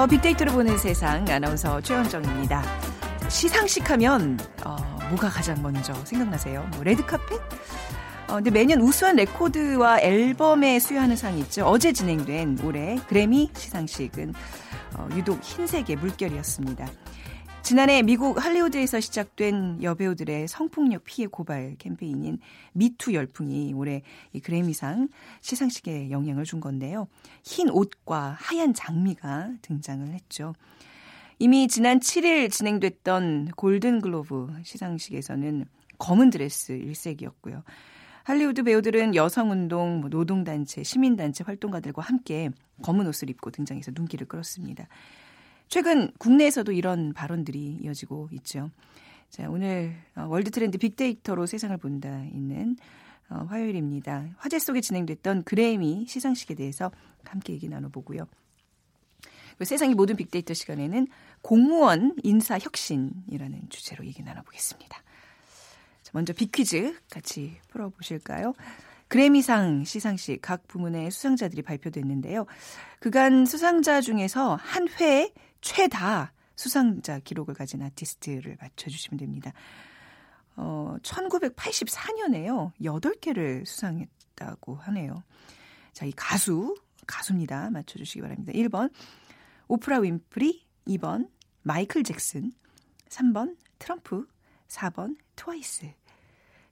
안녕하세요. 빅데이터로 보는 세상 아나운서 최현정입니다. 시상식 하면 어, 뭐가 가장 먼저 생각나세요? 뭐 레드카펫? 어, 근데 매년 우수한 레코드와 앨범에 수여하는 상이 있죠. 어제 진행된 올해 그래미 시상식은 어, 유독 흰색의 물결이었습니다. 지난해 미국 할리우드에서 시작된 여배우들의 성폭력 피해 고발 캠페인인 미투 열풍이 올해 이 그래미상 시상식에 영향을 준 건데요. 흰 옷과 하얀 장미가 등장을 했죠. 이미 지난 7일 진행됐던 골든글로브 시상식에서는 검은 드레스 일색이었고요. 할리우드 배우들은 여성운동, 뭐 노동단체, 시민단체 활동가들과 함께 검은 옷을 입고 등장해서 눈길을 끌었습니다. 최근 국내에서도 이런 발언들이 이어지고 있죠. 자, 오늘 어, 월드 트렌드 빅데이터로 세상을 본다 있는 어, 화요일입니다. 화제 속에 진행됐던 그래미 시상식에 대해서 함께 얘기 나눠보고요. 세상의 모든 빅데이터 시간에는 공무원 인사 혁신이라는 주제로 얘기 나눠보겠습니다. 자, 먼저 빅퀴즈 같이 풀어보실까요? 그래미상 시상식 각 부문의 수상자들이 발표됐는데요. 그간 수상자 중에서 한 회에 최다 수상자 기록을 가진 아티스트를 맞춰주시면 됩니다. 어, 1984년에요. 8개를 수상했다고 하네요. 자, 이 가수, 가수입니다. 맞춰주시기 바랍니다. 1번, 오프라 윈프리. 2번, 마이클 잭슨. 3번, 트럼프. 4번, 트와이스.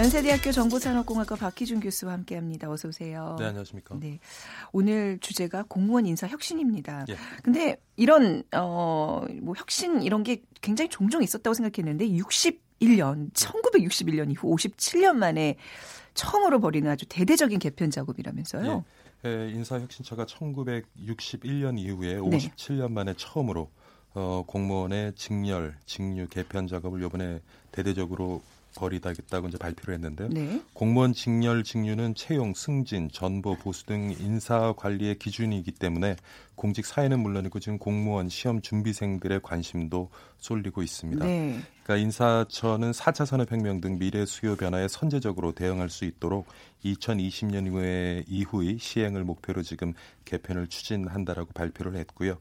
연세대학교 정보산업공학과 박희준 교수와 함께합니다. 어서 오세요. 네, 안녕하십니까. 네, 오늘 주제가 공무원 인사 혁신입니다. 예. 근데 이런 어뭐 혁신 이런 게 굉장히 종종 있었다고 생각했는데 61년 1961년 이후 57년 만에 처음으로 벌이는 아주 대대적인 개편 작업이라면서요. 예. 예, 인사혁신처가 1961년 이후에 57년 만에 처음으로 어, 공무원의 직렬, 직류 개편 작업을 이번에 대대적으로 벌이다겠다고 이제 발표를 했는데요. 네. 공무원 직렬 직류는 채용, 승진, 전보, 보수 등 인사 관리의 기준이기 때문에 공직 사회는 물론이고 지금 공무원 시험 준비생들의 관심도 쏠리고 있습니다. 네. 그러니까 인사처는 4차 산업혁명 등 미래 수요 변화에 선제적으로 대응할 수 있도록 2020년 이후에 이후의 시행을 목표로 지금 개편을 추진한다라고 발표를 했고요.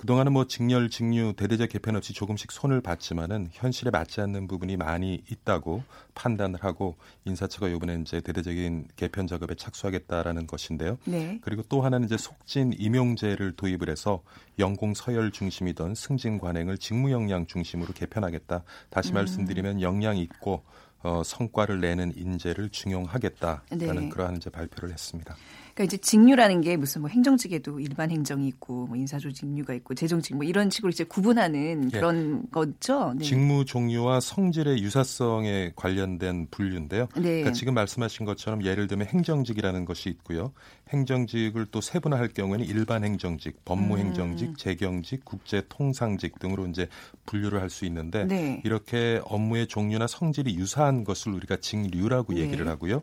그동안은 뭐 직렬, 직류, 대대적 개편 없이 조금씩 손을 봤지만은 현실에 맞지 않는 부분이 많이 있다고 판단을 하고 인사처가 이번에 이제 대대적인 개편 작업에 착수하겠다라는 것인데요. 네. 그리고 또 하나는 이제 속진 임용제를 도입을 해서 연공 서열 중심이던 승진 관행을 직무 역량 중심으로 개편하겠다. 다시 음. 말씀드리면 역량 있고 어, 성과를 내는 인재를 중용하겠다라는 네. 그러한 이제 발표를 했습니다. 그러니까 이제 직류라는 게 무슨 뭐 행정직에도 일반 행정이 있고 뭐 인사조 직류가 있고 재정직 뭐 이런 식으로 이제 구분하는 예. 그런 예. 거죠. 네. 직무 종류와 성질의 유사성에 관련된 분류인데요. 네. 그러니까 지금 말씀하신 것처럼 예를 들면 행정직이라는 것이 있고요. 행정직을 또 세분화할 경우에는 일반 행정직, 법무 행정직, 음. 재경직, 국제 통상직 등으로 이제 분류를 할 수 있는데 네. 이렇게 업무의 종류나 성질이 유사한 것을 우리가 직류라고 네. 얘기를 하고요.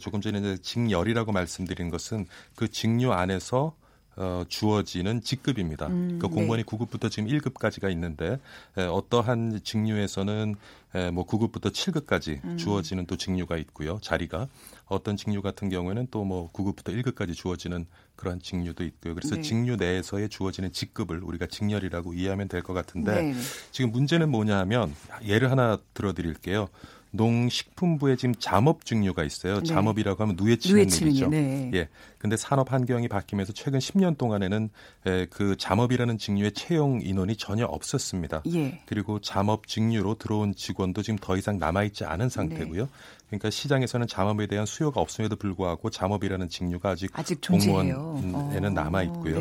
조금 전에 이제 직열이라고 말씀드린 것은 그 직류 안에서 어, 주어지는 직급입니다. 음, 그 공무원이 네. 9급부터 지금 1급까지가 있는데 에, 어떠한 직류에서는 에, 뭐 9급부터 7급까지 음. 주어지는 또 직류가 있고요. 자리가 어떤 직류 같은 경우에는 또 뭐 9급부터 1급까지 주어지는 그러한 직류도 있고요. 그래서 네. 직류 내에서의 주어지는 직급을 우리가 직렬이라고 이해하면 될 것 같은데 네. 지금 문제는 뭐냐 하면 예를 하나 들어 드릴게요. 농식품부에 지금 잠업 증류가 있어요. 네. 잠업이라고 하면 누에 치는 일이죠. 네. 예. 근데 산업 환경이 바뀌면서 최근 10년 동안에는 에, 그 잠업이라는 직류의 채용 인원이 전혀 없었습니다. 예. 그리고 잠업 직류로 들어온 직원도 지금 더 이상 남아 있지 않은 상태고요. 네. 그러니까 시장에서는 잠업에 대한 수요가 없음에도 불구하고 잠업이라는 직류가 아직, 아직 공무원에는 어. 남아 있고요.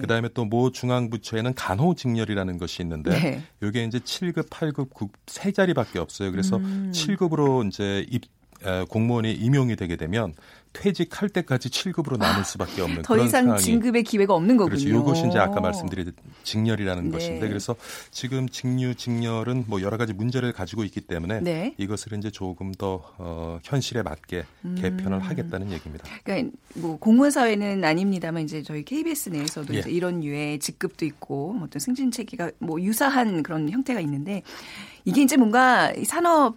그다음에 또 모 중앙부처에는 간호직렬이라는 것이 있는데 네. 이게 이제 7급, 8급, 9급 세 자리밖에 없어요. 그래서 음. 7급으로 이제 입 공무원이 임용이 되게 되면 퇴직할 때까지 7급으로 남을 수밖에 없는 더 그런 이상 상황이 진급의 기회가 없는 거군요. 그렇죠. 이것이 이제 아까 말씀드린 직렬이라는 네. 것인데 그래서 지금 직류 직렬은 뭐 여러 가지 문제를 가지고 있기 때문에 네. 이것을 이제 조금 더 어, 현실에 맞게 개편을 음. 하겠다는 얘기입니다. 그러니까 뭐 공무원 사회는 아닙니다만 이제 저희 KBS 내에서도 예. 이런 유의 직급도 있고 뭐 어떤 승진 체계가 뭐 유사한 그런 형태가 있는데 이게 이제 뭔가 산업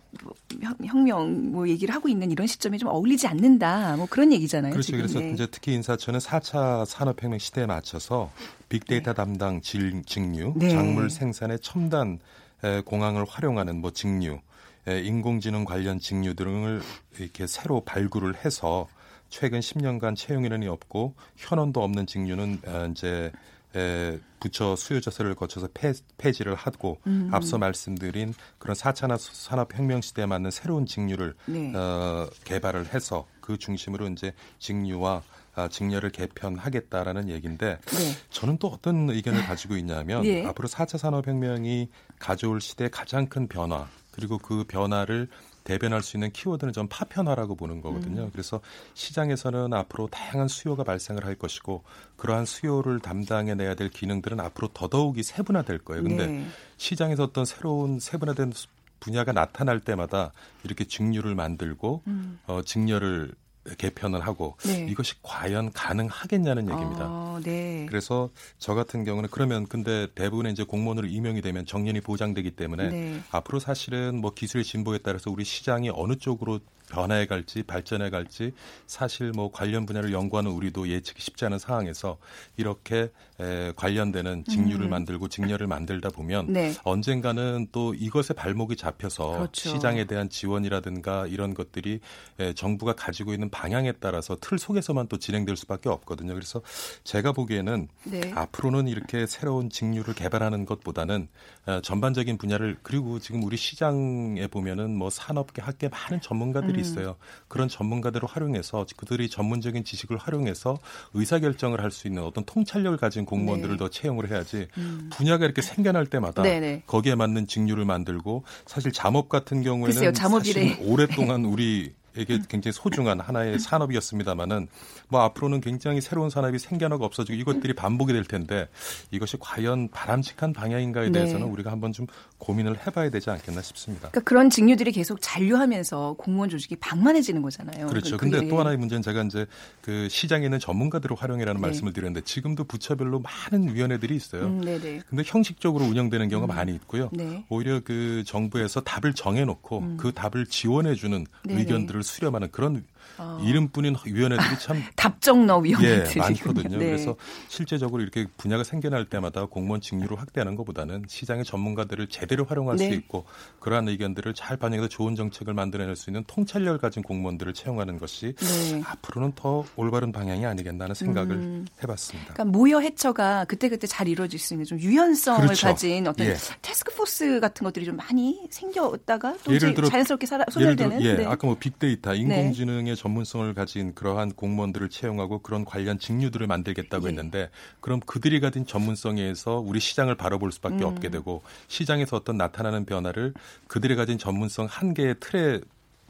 혁명 뭐 얘기를 하고 있는 이런 시점에 좀 어울리지 않는다. 뭐 그런 얘기잖아요. 그렇죠. 지금. 그래서 네. 이제 특히 인사처는 4차 산업혁명 시대에 맞춰서 빅데이터 담당 질, 직류, 네. 작물 생산의 첨단 에, 공항을 활용하는 뭐 직류, 에, 인공지능 관련 직류 등을 이렇게 새로 발굴을 해서 최근 10년간 채용 인원이 없고 현원도 없는 직류는 어, 이제 에, 부처 수요조사를 거쳐서 폐, 폐지를 하고 음. 앞서 말씀드린 그런 4차 산업혁명 시대에 맞는 새로운 직류를 네. 어, 개발을 해서 그 중심으로 이제 직류와 아, 직렬을 개편하겠다라는 얘기인데 네. 저는 또 어떤 의견을 가지고 있냐면 예. 앞으로 4차 산업혁명이 가져올 시대의 가장 큰 변화 그리고 그 변화를 대변할 수 있는 키워드는 좀 파편화라고 보는 거거든요. 음. 그래서 시장에서는 앞으로 다양한 수요가 발생을 할 것이고 그러한 수요를 담당해내야 될 기능들은 앞으로 더더욱이 세분화될 거예요. 근데 네. 시장에서 어떤 새로운 세분화된 수- 분야가 나타날 때마다 이렇게 직류를 만들고 음. 어, 직렬을 개편을 하고 네. 이것이 과연 가능하겠냐는 얘기입니다. 어, 네. 그래서 저 같은 경우는 그러면 근데 대부분의 이제 공무원으로 임용이 되면 정년이 보장되기 때문에 네. 앞으로 사실은 뭐 기술의 진보에 따라서 우리 시장이 어느 쪽으로 변화해 갈지 발전해 갈지 사실 뭐 관련 분야를 연구하는 우리도 예측이 쉽지 않은 상황에서 이렇게 에, 관련되는 직류를 음. 만들고 직렬을 만들다 보면 네. 언젠가는 또 이것에 발목이 잡혀서 그렇죠. 시장에 대한 지원이라든가 이런 것들이 에, 정부가 가지고 있는 방향에 따라서 틀 속에서만 또 진행될 수밖에 없거든요. 그래서 제가 보기에는 네. 앞으로는 이렇게 새로운 직류를 개발하는 것보다는 어, 전반적인 분야를 그리고 지금 우리 시장에 보면은 뭐 산업계 학계 많은 전문가들이 음. 있어요. 그런 전문가들을 활용해서 그들이 전문적인 지식을 활용해서 의사 결정을 할 수 있는 어떤 통찰력을 가진 공무원들을 네. 더 채용을 해야지 음. 분야가 이렇게 생겨날 때마다 네네. 거기에 맞는 직류를 만들고 사실 잠업 같은 경우에는 글쎄요, 잠업이래. 사실 오랫동안 우리 에게 굉장히 소중한 하나의 산업이었습니다마는 뭐 앞으로는 굉장히 새로운 산업이 생겨나고 없어지고 이것들이 반복이 될 텐데 이것이 과연 바람직한 방향인가에 네. 대해서는 우리가 한번 좀 고민을 해봐야 되지 않겠나 싶습니다. 그러니까 그런 직류들이 계속 잔류하면서 공무원 조직이 방만해지는 거잖아요. 그렇죠. 그게- 근데 또 하나의 문제는 제가 이제 그 시장에 있는 전문가들을 활용해라는 네. 말씀을 드렸는데 지금도 부처별로 많은 위원회들이 있어요. 음, 네네. 근데 형식적으로 운영되는 경우가 많이 있고요. 네. 오히려 그 정부에서 답을 정해놓고 그 답을 지원해주는 음. 네네. 의견들을 수렴하는 그런 아. 이름뿐인 위원회들이 참 답정너 예, 위원회들이 많거든요. 네. 그래서 실제적으로 이렇게 분야가 생겨날 때마다 공무원 직류를 확대하는 것보다는 시장의 전문가들을 제대로 활용할 네. 수 있고 그러한 의견들을 잘 반영해서 좋은 정책을 만들어낼 수 있는 통찰력을 가진 공무원들을 채용하는 것이 네. 앞으로는 더 올바른 방향이 아니겠나는 생각을 음. 해봤습니다. 그러니까 모여 해처가 그때그때 잘 이루어질 수 있는 좀 유연성을 그렇죠. 가진 어떤 예. 태스크포스 같은 것들이 좀 많이 생겼다가 또 예를 들어- 자연스럽게 소멸되는 예, 네. 아까 뭐 빅데이터, 인공지능의 전문성을 가진 그러한 공무원들을 채용하고 그런 관련 직류들을 만들겠다고 예. 했는데, 그럼 그들이 가진 전문성에 의해서 우리 시장을 바라볼 수밖에 음. 없게 되고, 시장에서 어떤 나타나는 변화를 그들이 가진 전문성 한계의 틀에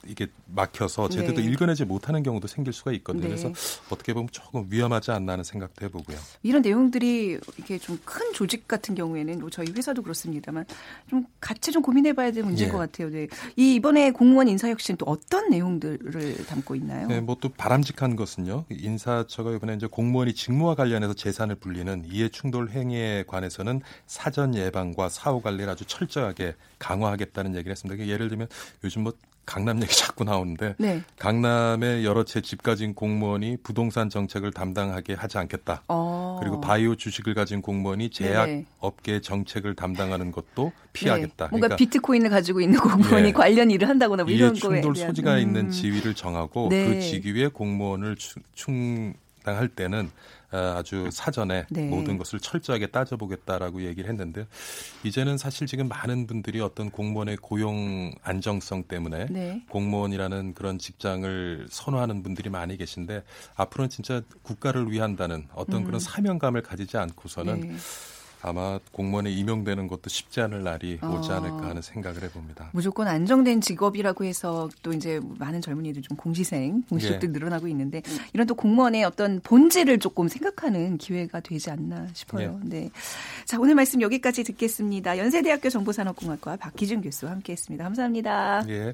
이게 막혀서 제대로 네. 읽어내지 못하는 경우도 생길 수가 있거든요. 네. 그래서 어떻게 보면 조금 위험하지 않나 하는 생각도 해보고요. 이런 내용들이 이렇게 좀 큰 조직 같은 경우에는 뭐 저희 회사도 그렇습니다만 좀 같이 좀 고민해봐야 될 문제인 예. 것 같아요. 네. 이 이번에 공무원 인사혁신 또 어떤 내용들을 담고 있나요? 네, 뭐 또 바람직한 것은요. 인사처가 이번에 이제 공무원이 직무와 관련해서 재산을 불리는 이해 충돌 행위에 관해서는 사전 예방과 사후 관리를 아주 철저하게 강화하겠다는 얘기를 했습니다. 그러니까 예를 들면 요즘 뭐 강남 얘기 자꾸 나오는데 네. 강남에 여러 채 집 가진 공무원이 부동산 정책을 담당하게 하지 않겠다. 어. 그리고 바이오 주식을 가진 공무원이 제약 네네. 업계 정책을 담당하는 것도 네. 피하겠다. 뭔가 그러니까 비트코인을 가지고 있는 공무원이 예. 관련 일을 한다거나 뭐 이런 거에 충돌 소지가 음. 있는 지위를 정하고 네. 그 직위의 공무원을 추- 충당할 때는 어, 아주 사전에 네. 모든 것을 철저하게 따져보겠다라고 얘기를 했는데 이제는 사실 지금 많은 분들이 어떤 공무원의 고용 안정성 때문에 네. 공무원이라는 그런 직장을 선호하는 분들이 많이 계신데 앞으로는 진짜 국가를 위한다는 어떤 음. 그런 사명감을 가지지 않고서는 네. 아마 공무원에 임용되는 것도 쉽지 않을 날이 오지 어. 않을까 하는 생각을 해봅니다. 무조건 안정된 직업이라고 해서 또 이제 많은 젊은이들 좀 공시생, 공시족들 예. 늘어나고 있는데 이런 또 공무원의 어떤 본질을 조금 생각하는 기회가 되지 않나 싶어요. 예. 네. 자, 오늘 말씀 여기까지 듣겠습니다. 연세대학교 정보산업공학과 박기준 교수와 함께 했습니다. 감사합니다. 예.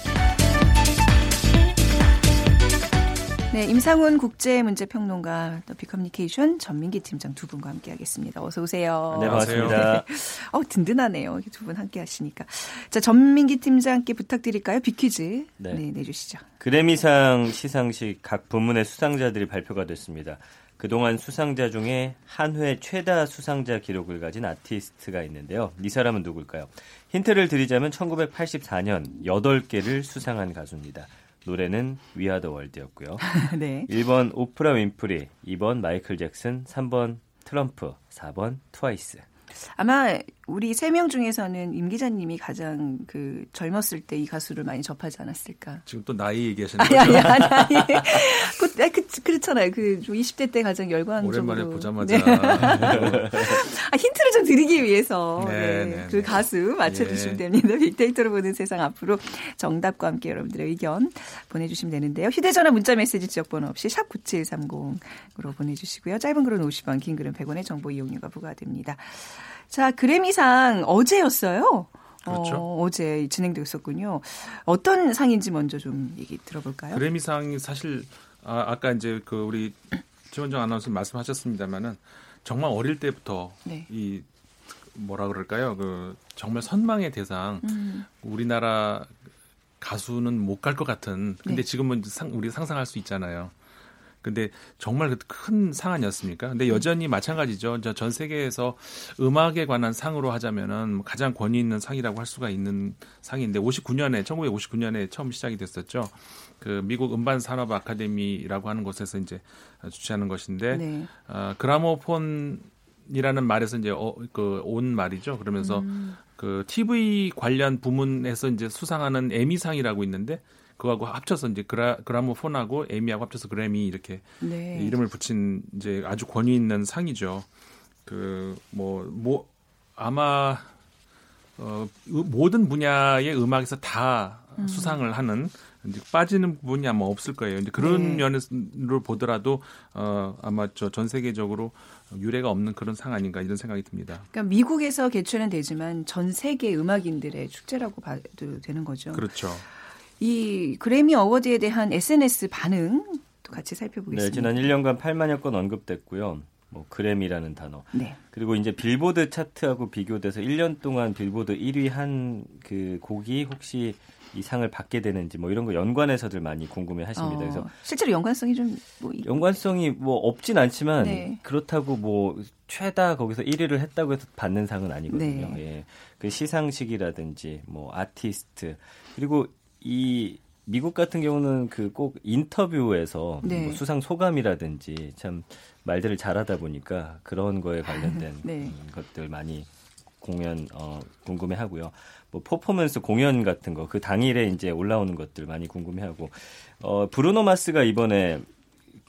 네, 임상훈 국제문제평론가 또 빅커뮤니케이션 전민기 팀장 두 분과 함께하겠습니다. 어서 오세요. 네, 반갑습니다. 어, 든든하네요. 두 분 함께 하시니까. 자, 전민기 팀장께 부탁드릴까요? 빅퀴즈 네. 네, 내주시죠. 그래미상 시상식 각 부문의 수상자들이 발표가 됐습니다. 그동안 수상자 중에 한 회 최다 수상자 기록을 가진 아티스트가 있는데요. 이 사람은 누굴까요? 힌트를 드리자면 1984년 8개를 수상한 가수입니다. 노래는 We Are the World였고요. 네. 1번 오프라 윈프리, 2번 마이클 잭슨, 3번 트럼프, 4번 트와이스. 아마 우리 세 명 중에서는 임 기자님이 가장 그 젊었을 때 이 가수를 많이 접하지 않았을까. 지금 또 나이 얘기하시는 거죠? 아니, 아니, 아니. 그, 그, 그렇잖아요. 그 20대 때 가장 열광적으로. 오랜만에 보자마자. 네. 아, 힌트를 좀 드리기 위해서 네, 네, 네그 네. 가수 맞춰주시면 예. 됩니다. 빅데이터로 보는 세상 앞으로 정답과 함께 여러분들의 의견 보내주시면 되는데요. 휴대전화 문자메시지 지역번호 없이 샵 9730으로 보내주시고요. 짧은 글은 50원, 긴 글은 100원의 정보 이용료가 부과됩니다. 자, 그래미상 어제였어요. 그렇죠. 어, 제 진행되었었군요. 어떤 상인지 먼저 좀 얘기 들어볼까요? 그래미상이 사실 아, 아까 이제 그 우리 지원정 아나운서 말씀하셨습니다만은 정말 어릴 때부터 네. 이 뭐라 그럴까요? 그 정말 선망의 대상 음. 우리나라 가수는 못 갈 것 같은 근데 네. 지금은 상, 우리가 상상할 수 있잖아요. 근데 정말 그큰상 아니었습니까? 근데 여전히 마찬가지죠. 전 세계에서 음악에 관한 상으로 하자면은 뭐 가장 권위 있는 상이라고 할 수가 있는 상인데 59년에 1959년에 처음 시작이 됐었죠. 그 미국 음반 산업 아카데미라고 하는 곳에서 이제 주최하는 것인데 네. 어, 그라모폰 이라는 말에서 이제 어, 그온 말이죠. 그러면서 음. 그 TV 관련 부문에서 이제 수상하는 에미상이라고 있는데 그거하고 합쳐서 이제 그라, 그라모폰하고 에미하고 합쳐서 그래미 이렇게 네. 이름을 붙인 이제 아주 권위 있는 상이죠. 그 뭐뭐 뭐 아마 어 모든 분야의 음악에서 다 음. 수상을 하는 빠지는 부분이 아마 없을 거예요. 이제 그런 네. 면으로 보더라도 어 아마 저 전 세계적으로 유례가 없는 그런 상 아닌가 이런 생각이 듭니다. 그러니까 미국에서 개최는 되지만 전 세계 음악인들의 축제라고 봐도 되는 거죠. 그렇죠. 이 그래미 어워드에 대한 SNS 반응 도 같이 살펴보겠습니다. 네, 지난 1년간 8만여 건 언급됐고요. 뭐 그래미라는 단어. 네. 그리고 이제 빌보드 차트하고 비교돼서 1년 동안 빌보드 1위 한 그 곡이 혹시 이 상을 받게 되는지 뭐 이런 거 연관해서들 많이 궁금해 하십니다. 어, 그래서 실제로 연관성이 좀 뭐 연관성이 뭐 없진 않지만 네. 그렇다고 뭐 최다 거기서 1위를 했다고 해서 받는 상은 아니거든요. 네. 예. 그 시상식이라든지 뭐 아티스트 그리고 이 미국 같은 경우는 그 꼭 인터뷰에서 네. 뭐 수상 소감이라든지 참 말들을 잘하다 보니까 그런 거에 관련된 네. 음, 것들 많이 공연 어 궁금해하고요. 뭐 퍼포먼스 공연 같은 거 그 당일에 이제 올라오는 것들 많이 궁금해하고 어 브루노 마스가 이번에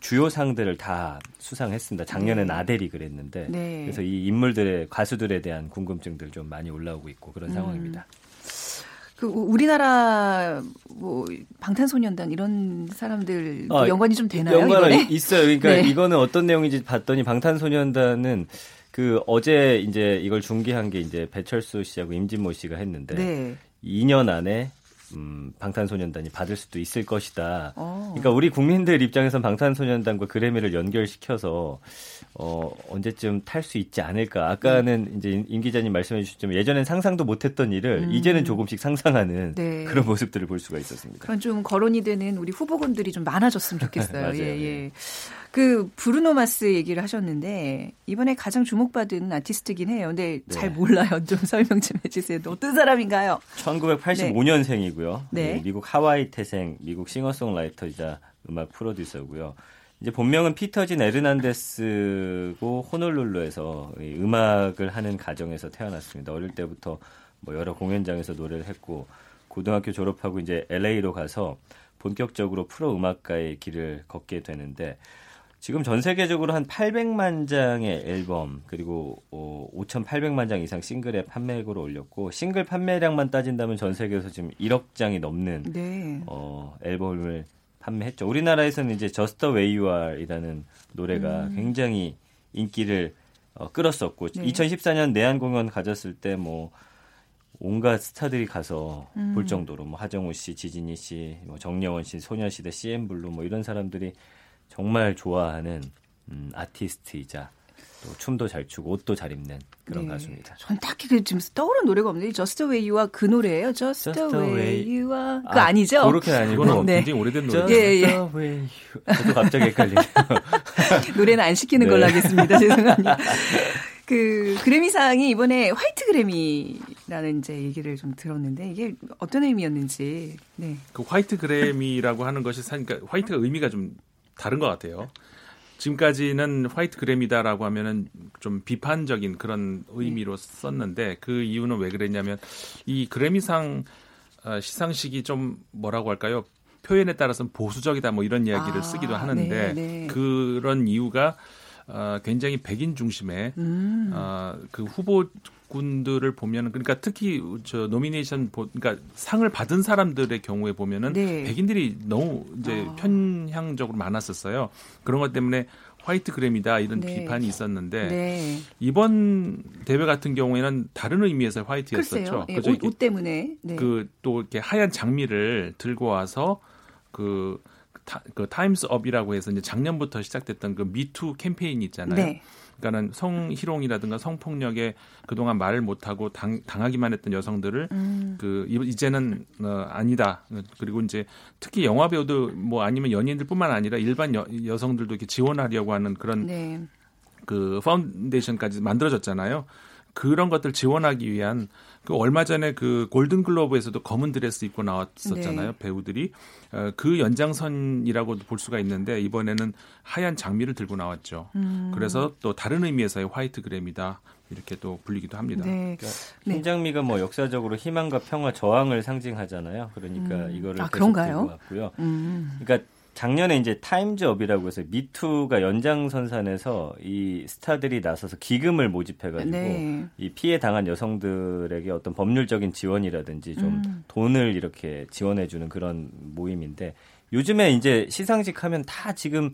주요 상들을 다 수상했습니다. 작년엔 네. 아델이 그랬는데 네. 그래서 이 인물들의 가수들에 대한 궁금증들 좀 많이 올라오고 있고 그런 음. 상황입니다. 그 우리나라 뭐 방탄소년단 이런 사람들 어, 연관이 좀 되나요? 이번에? 있어요. 그러니까 네. 이거는 어떤 내용인지 봤더니 방탄소년단은 그 어제 이제 이걸 중계한 게 이제 배철수 씨하고 임진모 씨가 했는데 네. 2년 안에 음, 방탄소년단이 받을 수도 있을 것이다. 오. 어. 그러니까 우리 국민들 입장에선 방탄소년단과 그래미를 연결시켜서 어, 언제쯤 탈 수 있지 않을까. 아까는 음. 이제 임 기자님 말씀해 주셨지만 예전엔 상상도 못했던 일을 음. 이제는 조금씩 상상하는 네. 그런 모습들을 볼 수가 있었습니다. 그런 좀 거론이 되는 우리 후보군들이 좀 많아졌으면 좋겠어요. 맞아요. 예, 예. 그 브루노 마스 얘기를 하셨는데 이번에 가장 주목받은 아티스트긴 해요. 근데 네. 잘 몰라요. 좀 설명 좀 해주세요. 어떤 사람인가요? 1985년생이고요. 네. 네. 미국 하와이 태생, 미국 싱어송라이터이자 음악 프로듀서고요. 이제 본명은 피터진 에르난데스고 호놀룰루에서 음악을 하는 가정에서 태어났습니다. 어릴 때부터 뭐 여러 공연장에서 노래를 했고 고등학교 졸업하고 이제 LA로 가서 본격적으로 프로 음악가의 길을 걷게 되는데 지금 전 세계적으로 한 800만 장의 앨범 그리고 어, 5,800만 장 이상 싱글의 판매액으로 올렸고 싱글 판매량만 따진다면 전 세계에서 지금 1억 장이 넘는 네. 어, 앨범을 판매했죠. 우리나라에서는 이제 Just the Way You Are이라는 노래가 음. 굉장히 인기를 어, 끌었었고 네. 2014년 내한 공연 가졌을 때 뭐 온갖 스타들이 가서 음. 볼 정도로 뭐 하정우 씨, 지진이 씨, 뭐 정려원 씨, 소녀시대, CN블루 뭐 이런 사람들이 정말 좋아하는 음, 아티스트이자 또 춤도 잘 추고 옷도 잘 입는 그런 네. 가수입니다. 전 딱히 그 지금 떠오르는 노래가 없는데 Just the Way You Are 그 노래예요. Just, Just the Way You Are 그 아, 아니죠? 그렇게 아니고 네. 굉장히 오래된 노래. Just 예, 예. the Way You 저도 갑자기 헷갈리네요. 노래는 안 시키는 네. 걸로 하겠습니다. 죄송합니다. 그 그래미상이 이번에 화이트 그래미라는 이제 얘기를 좀 들었는데 이게 어떤 의미였는지. 네. 그 화이트 그래미라고 하는 것이 그러니까 화이트가 의미가 좀 다른 것 같아요. 지금까지는 화이트 그램이다라고 하면은 좀 비판적인 그런 의미로 썼는데 그 이유는 왜 그랬냐면 이 그래미상 어, 시상식이 좀 뭐라고 할까요? 표현에 따라서는 보수적이다 뭐 이런 이야기를 아, 쓰기도 하는데 네, 네. 그런 이유가 어, 굉장히 백인 중심의 음. 어, 그 후보 군들을 보면 그러니까 특히 저 nomination 그러니까 상을 받은 사람들의 경우에 보면은 네. 백인들이 너무 이제 아. 편향적으로 많았었어요. 그런 것 때문에 화이트 그래미다 이런 네. 비판이 있었는데 네. 이번 대회 같은 경우에는 다른 의미에서 화이트였었죠. 예, 옷, 옷, 때문에 네. 그또 이렇게 하얀 장미를 들고 와서 그, 타, 그 Time's Up이라고 해서 이제 작년부터 시작됐던 그 미투 캠페인이 있잖아요. 네. 그러니까는 성희롱이라든가 성폭력에 그동안 말을 못하고 당, 당하기만 했던 여성들을 음. 그 이제는 어, 아니다. 그리고 이제 특히 영화 배우도 뭐 아니면 연예인들뿐만 아니라 일반 여, 여성들도 이렇게 지원하려고 하는 그런 네. 그 foundation까지 만들어졌잖아요. 그런 것들 지원하기 위한 그 얼마 전에 그 골든 글로브에서도 검은 드레스 입고 나왔었잖아요 네. 배우들이 어, 그 연장선이라고도 볼 수가 있는데 이번에는 하얀 장미를 들고 나왔죠. 음. 그래서 또 다른 의미에서의 화이트 그래미다 이렇게 또 불리기도 합니다. 네. 그러니까 흰장미가 뭐 역사적으로 희망과 평화 저항을 상징하잖아요. 그러니까 음. 이거를 아, 그런가요? 왔고요. 음. 그러니까 작년에 이제 Time's Up이라고 해서 미투가 연장선상에서 이 스타들이 나서서 기금을 모집해가지고 네. 이 피해 당한 여성들에게 어떤 법률적인 지원이라든지 좀 음. 돈을 이렇게 지원해주는 그런 모임인데 요즘에 이제 시상식 하면 다 지금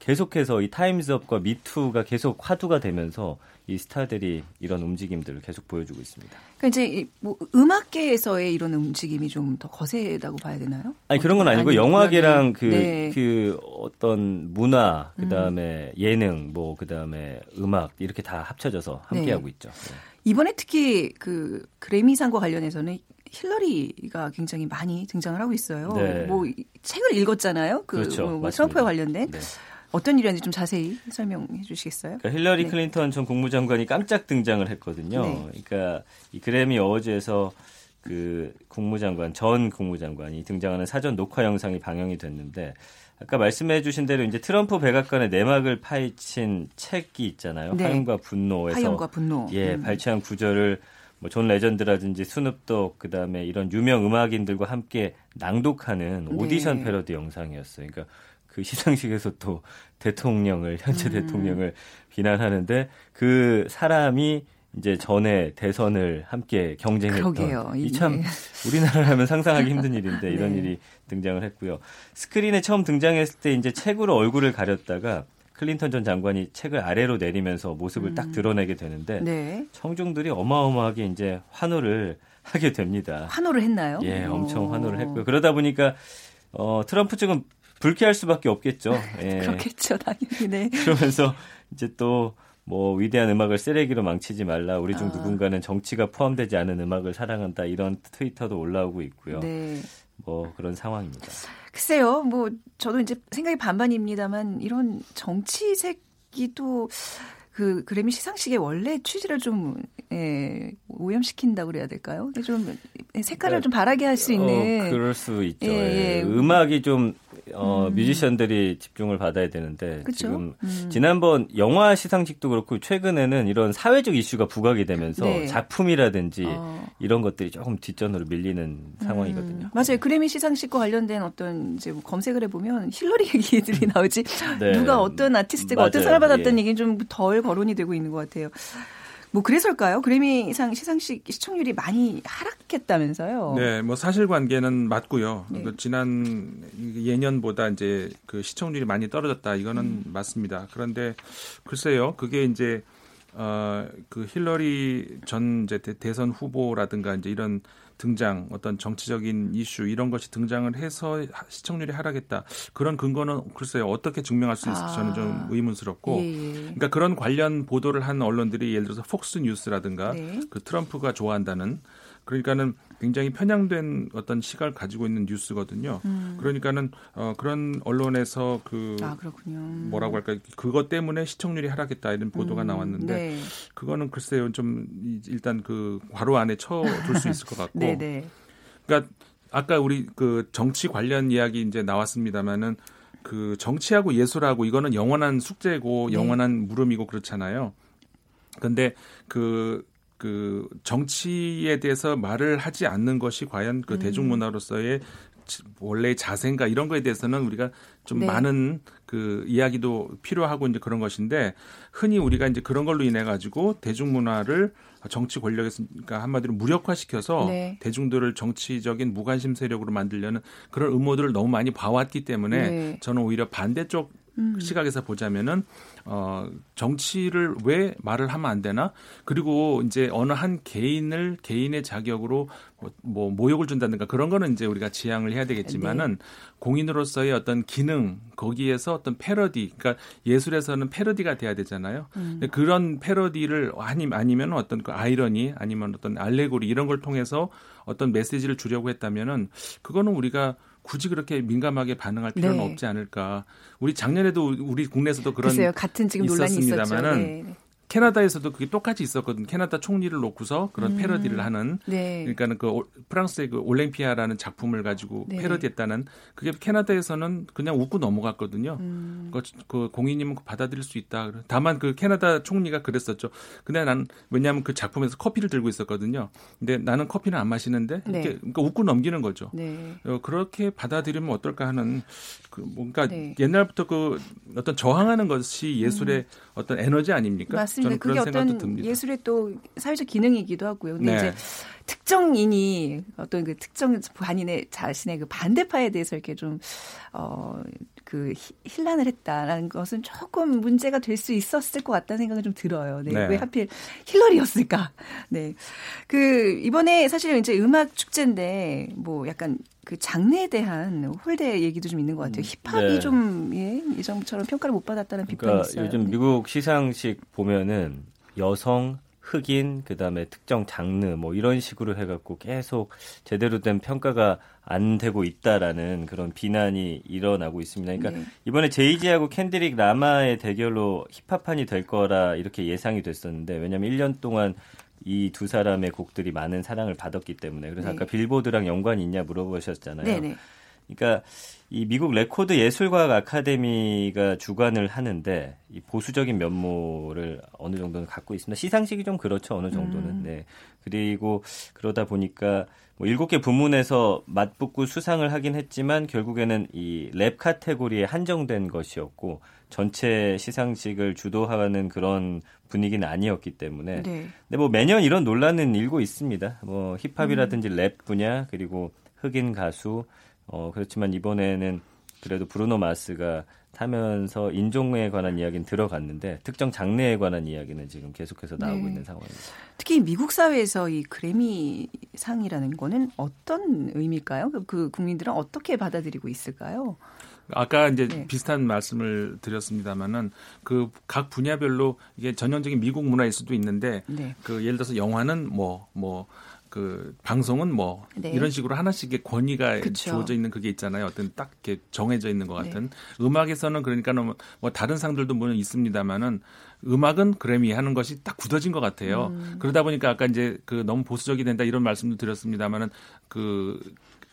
계속해서 이 타임즈업과 미투가 계속 화두가 되면서 이 스타들이 이런 움직임들을 계속 보여주고 있습니다. 그러니까 이제 뭐 음악계에서의 이런 움직임이 좀 더 거세다고 봐야 되나요? 아니 그런 건 아니고 영화계랑 그그 네. 그 어떤 문화 그다음에 음. 예능 뭐 그다음에 음악 이렇게 다 합쳐져서 함께 네. 하고 있죠. 네. 이번에 특히 그 그래미상과 관련해서는 힐러리가 굉장히 많이 등장을 하고 있어요. 네. 뭐 책을 읽었잖아요. 그 그렇죠. 뭐 트럼프와 관련된. 네. 어떤 일이었는지 좀 자세히 설명해 주시겠어요? 그러니까 힐러리 네. 클린턴 전 국무장관이 깜짝 등장을 했거든요. 네. 그러니까 이 그래미 어워즈에서 그 국무장관 전 국무장관이 등장하는 사전 녹화 영상이 방영이 됐는데 아까 말씀해 주신 대로 이제 트럼프 백악관의 내막을 파헤친 책이 있잖아요. 네. 화염과 분노에서 화염과 분노. 예, 음. 발췌한 구절을 뭐 존 레전드라든지 스눕독 그다음에 이런 유명 음악인들과 함께 낭독하는 네. 오디션 패러디 영상이었어요. 그러니까 그 시상식에서 또 대통령을 현재 음. 대통령을 비난하는데 그 사람이 이제 전에 대선을 함께 경쟁했던 이 참 우리나라라면 상상하기 힘든 일인데 이런 네. 일이 등장을 했고요. 스크린에 처음 등장했을 때 이제 책으로 얼굴을 가렸다가 클린턴 전 장관이 책을 아래로 내리면서 모습을 음. 딱 드러내게 되는데 네. 청중들이 어마어마하게 이제 환호를 하게 됩니다. 환호를 했나요? 예, 엄청 환호를 했고요. 그러다 보니까 어, 트럼프 측은 불쾌할 수밖에 없겠죠. 예. 그렇겠죠, 당연히. 네. 그러면서 이제 또 뭐 위대한 음악을 쓰레기로 망치지 말라. 우리 중 아. 누군가는 정치가 포함되지 않은 음악을 사랑한다. 이런 트위터도 올라오고 있고요. 네. 뭐 그런 상황입니다. 글쎄요. 뭐 저도 이제 생각이 반반입니다만 이런 정치색이 또 그 그래미 시상식의 원래 취지를 좀 예, 오염시킨다고 그래야 될까요? 좀 색깔을 좀 바라게 할 수 있는. 어, 그럴 수 있죠. 예, 예. 음악이 좀 어, 음. 뮤지션들이 집중을 받아야 되는데 그쵸? 지금 음. 지난번 영화 시상식도 그렇고 최근에는 이런 사회적 이슈가 부각이 되면서 네. 작품이라든지 어. 이런 것들이 조금 뒷전으로 밀리는 음. 상황이거든요. 맞아요. 그래미 시상식과 관련된 어떤 이제 뭐 검색을 해보면 힐러리 얘기들이 나오지 네. 누가 어떤 아티스트가 맞아요. 어떤 상을 받았던 예. 얘기는 좀 덜 거론이 되고 있는 것 같아요. 뭐 그래서일까요? 그래미상 시상식 시청률이 많이 하락했다면서요? 네, 뭐 사실관계는 맞고요. 네. 그 지난 예년보다 이제 그 시청률이 많이 떨어졌다. 이거는 음. 맞습니다. 그런데 글쎄요, 그게 이제 어그 힐러리 전 이제 대선 후보라든가 이제 이런 등장 어떤 정치적인 이슈 이런 것이 등장을 해서 시청률이 하락했다 그런 근거는 글쎄요 어떻게 증명할 수 있을지 아. 저는 좀 아. 의문스럽고 예, 예. 그러니까 그런 관련 보도를 한 언론들이 예를 들어서 폭스 뉴스라든가 네. 그 트럼프가 좋아한다는 그러니까는 굉장히 편향된 어떤 시각을 가지고 있는 뉴스거든요. 음. 그러니까는 어, 그런 언론에서 그 아, 뭐라고 할까 그것 때문에 시청률이 하락했다 이런 보도가 음. 나왔는데 네. 그거는 글쎄요 좀 일단 그 괄호 안에 쳐둘 수 있을 것 같고. 네, 네. 그러니까 아까 우리 그 정치 관련 이야기 이제 나왔습니다마는 그 정치하고 예술하고 이거는 영원한 숙제고 네. 영원한 물음이고 그렇잖아요. 근데 그 그 정치에 대해서 말을 하지 않는 것이 과연 그 음. 대중문화로서의 원래 자세인가 이런 거에 대해서는 우리가 좀 네. 많은 그 이야기도 필요하고 이제 그런 것인데 흔히 우리가 이제 그런 걸로 인해 가지고 대중문화를 정치 권력에서 그러니까 한마디로 무력화시켜서 네. 대중들을 정치적인 무관심 세력으로 만들려는 그런 음모들을 너무 많이 봐왔기 때문에 네. 저는 오히려 반대쪽 음. 시각에서 보자면은 어 정치를 왜 말을 하면 안 되나? 그리고 이제 어느 한 개인을 개인의 자격으로 뭐, 뭐 모욕을 준다든가 그런 거는 이제 우리가 지양을 해야 되겠지만은 네. 공인으로서의 어떤 기능 거기에서 어떤 패러디 그러니까 예술에서는 패러디가 돼야 되잖아요. 음. 그런 패러디를 아니 아니면 어떤 그 아이러니 아니면 어떤 알레고리 이런 걸 통해서 어떤 메시지를 주려고 했다면은 그거는 우리가 굳이 그렇게 민감하게 반응할 필요는 네. 없지 않을까. 우리 작년에도 우리 국내에서도 그런 글쎄요. 같은 지금 논란이 있었습니다만은 네. 캐나다에서도 그게 똑같이 있었거든. 캐나다 총리를 놓고서 그런 음. 패러디를 하는. 네. 그러니까는 그 프랑스의 그 올랭피아라는 작품을 가지고 네. 패러디했다는 그게 캐나다에서는 그냥 웃고 넘어갔거든요. 음. 그, 그 공인님은 받아들일 수 있다. 다만 그 캐나다 총리가 그랬었죠. 근데 난 왜냐하면 그 작품에서 커피를 들고 있었거든요. 근데 나는 커피는 안 마시는데 네. 이렇게 그러니까 웃고 넘기는 거죠. 네. 어, 그렇게 받아들이면 어떨까 하는 그 뭔가 네. 옛날부터 그 어떤 저항하는 것이 예술의 음. 어떤 에너지 아닙니까? 맞습니다. 그게 어떤 듭니다. 예술의 또 사회적 기능이기도 하고요. 근데 네. 이제 특정인이 어떤 그 특정 반인의 자신의 그 반대파에 대해서 이렇게 좀, 어, 그 힐난을 했다라는 것은 조금 문제가 될 수 있었을 것 같다는 생각은 좀 들어요. 네. 네. 왜 하필 힐러리였을까? 네. 그 이번에 사실 이제 음악 축제인데 뭐 약간 그 장르에 대한 홀대 얘기도 좀 있는 것 같아요. 음. 힙합이 네. 좀 예, 예전처럼 평가를 못 받았다는 비판이 그러니까 있어요. 요즘 네. 미국 시상식 보면은 여성 흑인 그다음에 특정 장르 뭐 이런 식으로 해갖고 계속 제대로 된 평가가 안 되고 있다라는 그런 비난이 일어나고 있습니다. 그러니까 네. 이번에 제이지하고 캔드릭 라마의 대결로 힙합판이 될 거라 이렇게 예상이 됐었는데 왜냐하면 1년 동안 이 두 사람의 곡들이 많은 사랑을 받았기 때문에 그래서 네. 아까 빌보드랑 연관이 있냐 물어보셨잖아요. 네, 네. 그러니까 이 미국 레코드 예술과학 아카데미가 주관을 하는데 이 보수적인 면모를 어느 정도는 갖고 있습니다. 시상식이 좀 그렇죠. 어느 정도는. 음. 네. 그리고 그러다 보니까 뭐 일곱 개 부문에서 맞붙고 수상을 하긴 했지만 결국에는 이 랩 카테고리에 한정된 것이었고 전체 시상식을 주도하는 그런 분위기는 아니었기 때문에. 네. 근데 뭐 매년 이런 논란은 일고 있습니다. 뭐 힙합이라든지 음. 랩 분야 그리고 흑인 가수 어, 그렇지만 이번에는 그래도 브루노 마스가 타면서 인종에 관한 이야기는 들어갔는데 특정 장르에 관한 이야기는 지금 계속해서 나오고 네. 있는 상황입니다. 특히 미국 사회에서 이 그래미 상이라는 거는 어떤 의미일까요? 그, 그 국민들은 어떻게 받아들이고 있을까요? 아까 이제 네. 비슷한 말씀을 드렸습니다만은 그 각 분야별로 이게 전형적인 미국 문화일 수도 있는데 네. 그 예를 들어서 영화는 뭐뭐 뭐 그 방송은 뭐 네. 이런 식으로 하나씩의 권위가 그쵸. 주어져 있는 그게 있잖아요. 어떤 딱 이렇게 정해져 있는 것 같은 네. 음악에서는 그러니까 뭐, 뭐 다른 상들도 물론 있습니다만은 음악은 그래미 하는 것이 딱 굳어진 것 같아요. 음. 그러다 보니까 아까 이제 그 너무 보수적이 된다 이런 말씀도 드렸습니다만은 그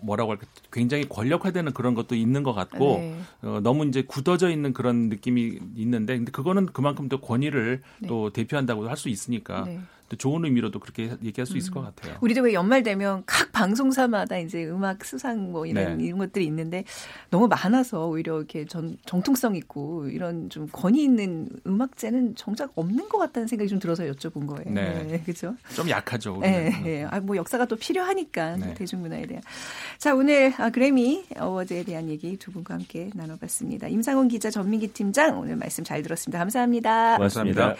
뭐라고 할까 굉장히 권력화되는 그런 것도 있는 것 같고 네. 어, 너무 이제 굳어져 있는 그런 느낌이 있는데 근데 그거는 그만큼 더 권위를 네. 또 대표한다고 할수 있으니까 네. 좋은 의미로도 그렇게 얘기할 수 있을 것 음. 같아요. 우리도 왜 연말 되면 각 방송사마다 이제 음악 수상 뭐 이런 네. 이런 것들이 있는데 너무 많아서 오히려 이렇게 전, 정통성 있고 이런 좀 권위 있는 음악제는 정작 없는 것 같다는 생각이 좀 들어서 여쭤본 거예요. 네, 네 그렇죠. 좀 약하죠. 네, 네. 아, 뭐 역사가 또 필요하니까 네. 대중문화에 대한. 자 오늘 아, 그래미 어워즈에 대한 얘기 두 분과 함께 나눠봤습니다. 임상훈 기자, 전민기 팀장 오늘 말씀 잘 들었습니다. 감사합니다. 고맙습니다.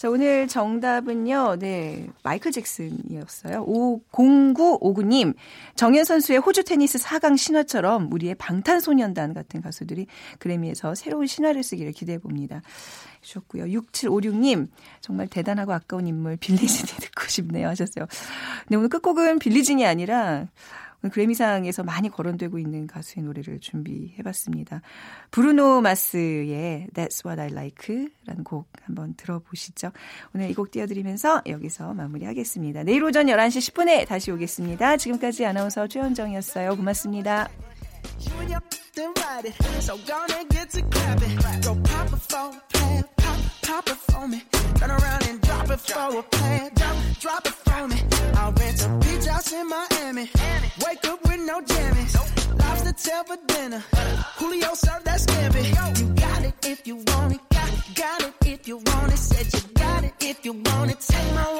자, 오늘 정답은요, 네, 마이클 잭슨이었어요. 50959님, 정현 선수의 호주 테니스 4강 신화처럼 우리의 방탄소년단 같은 가수들이 그래미에서 새로운 신화를 쓰기를 기대해 봅니다. 주셨고요. 6756님, 정말 대단하고 아까운 인물 빌리진이 듣고 싶네요 하셨어요. 네, 오늘 끝곡은 빌리진이 아니라 그래미상에서 많이 거론되고 있는 가수의 노래를 준비해봤습니다. 브루노 마스의 That's What I Like라는 곡 한번 들어보시죠. 오늘 이 곡 띄워드리면서 여기서 마무리하겠습니다. 내일 오전 11시 10분에 다시 오겠습니다. 지금까지 아나운서 최현정이었어요. 고맙습니다. pop it for me. Turn around and drop it for a plan. Drop, drop it for me. I'll rent a beach house in Miami. With no jammies. Lobster tail for dinner. Julio served that scampi. You got it if you want it. Got, got it if you want it. Said you got it if you want it. Take my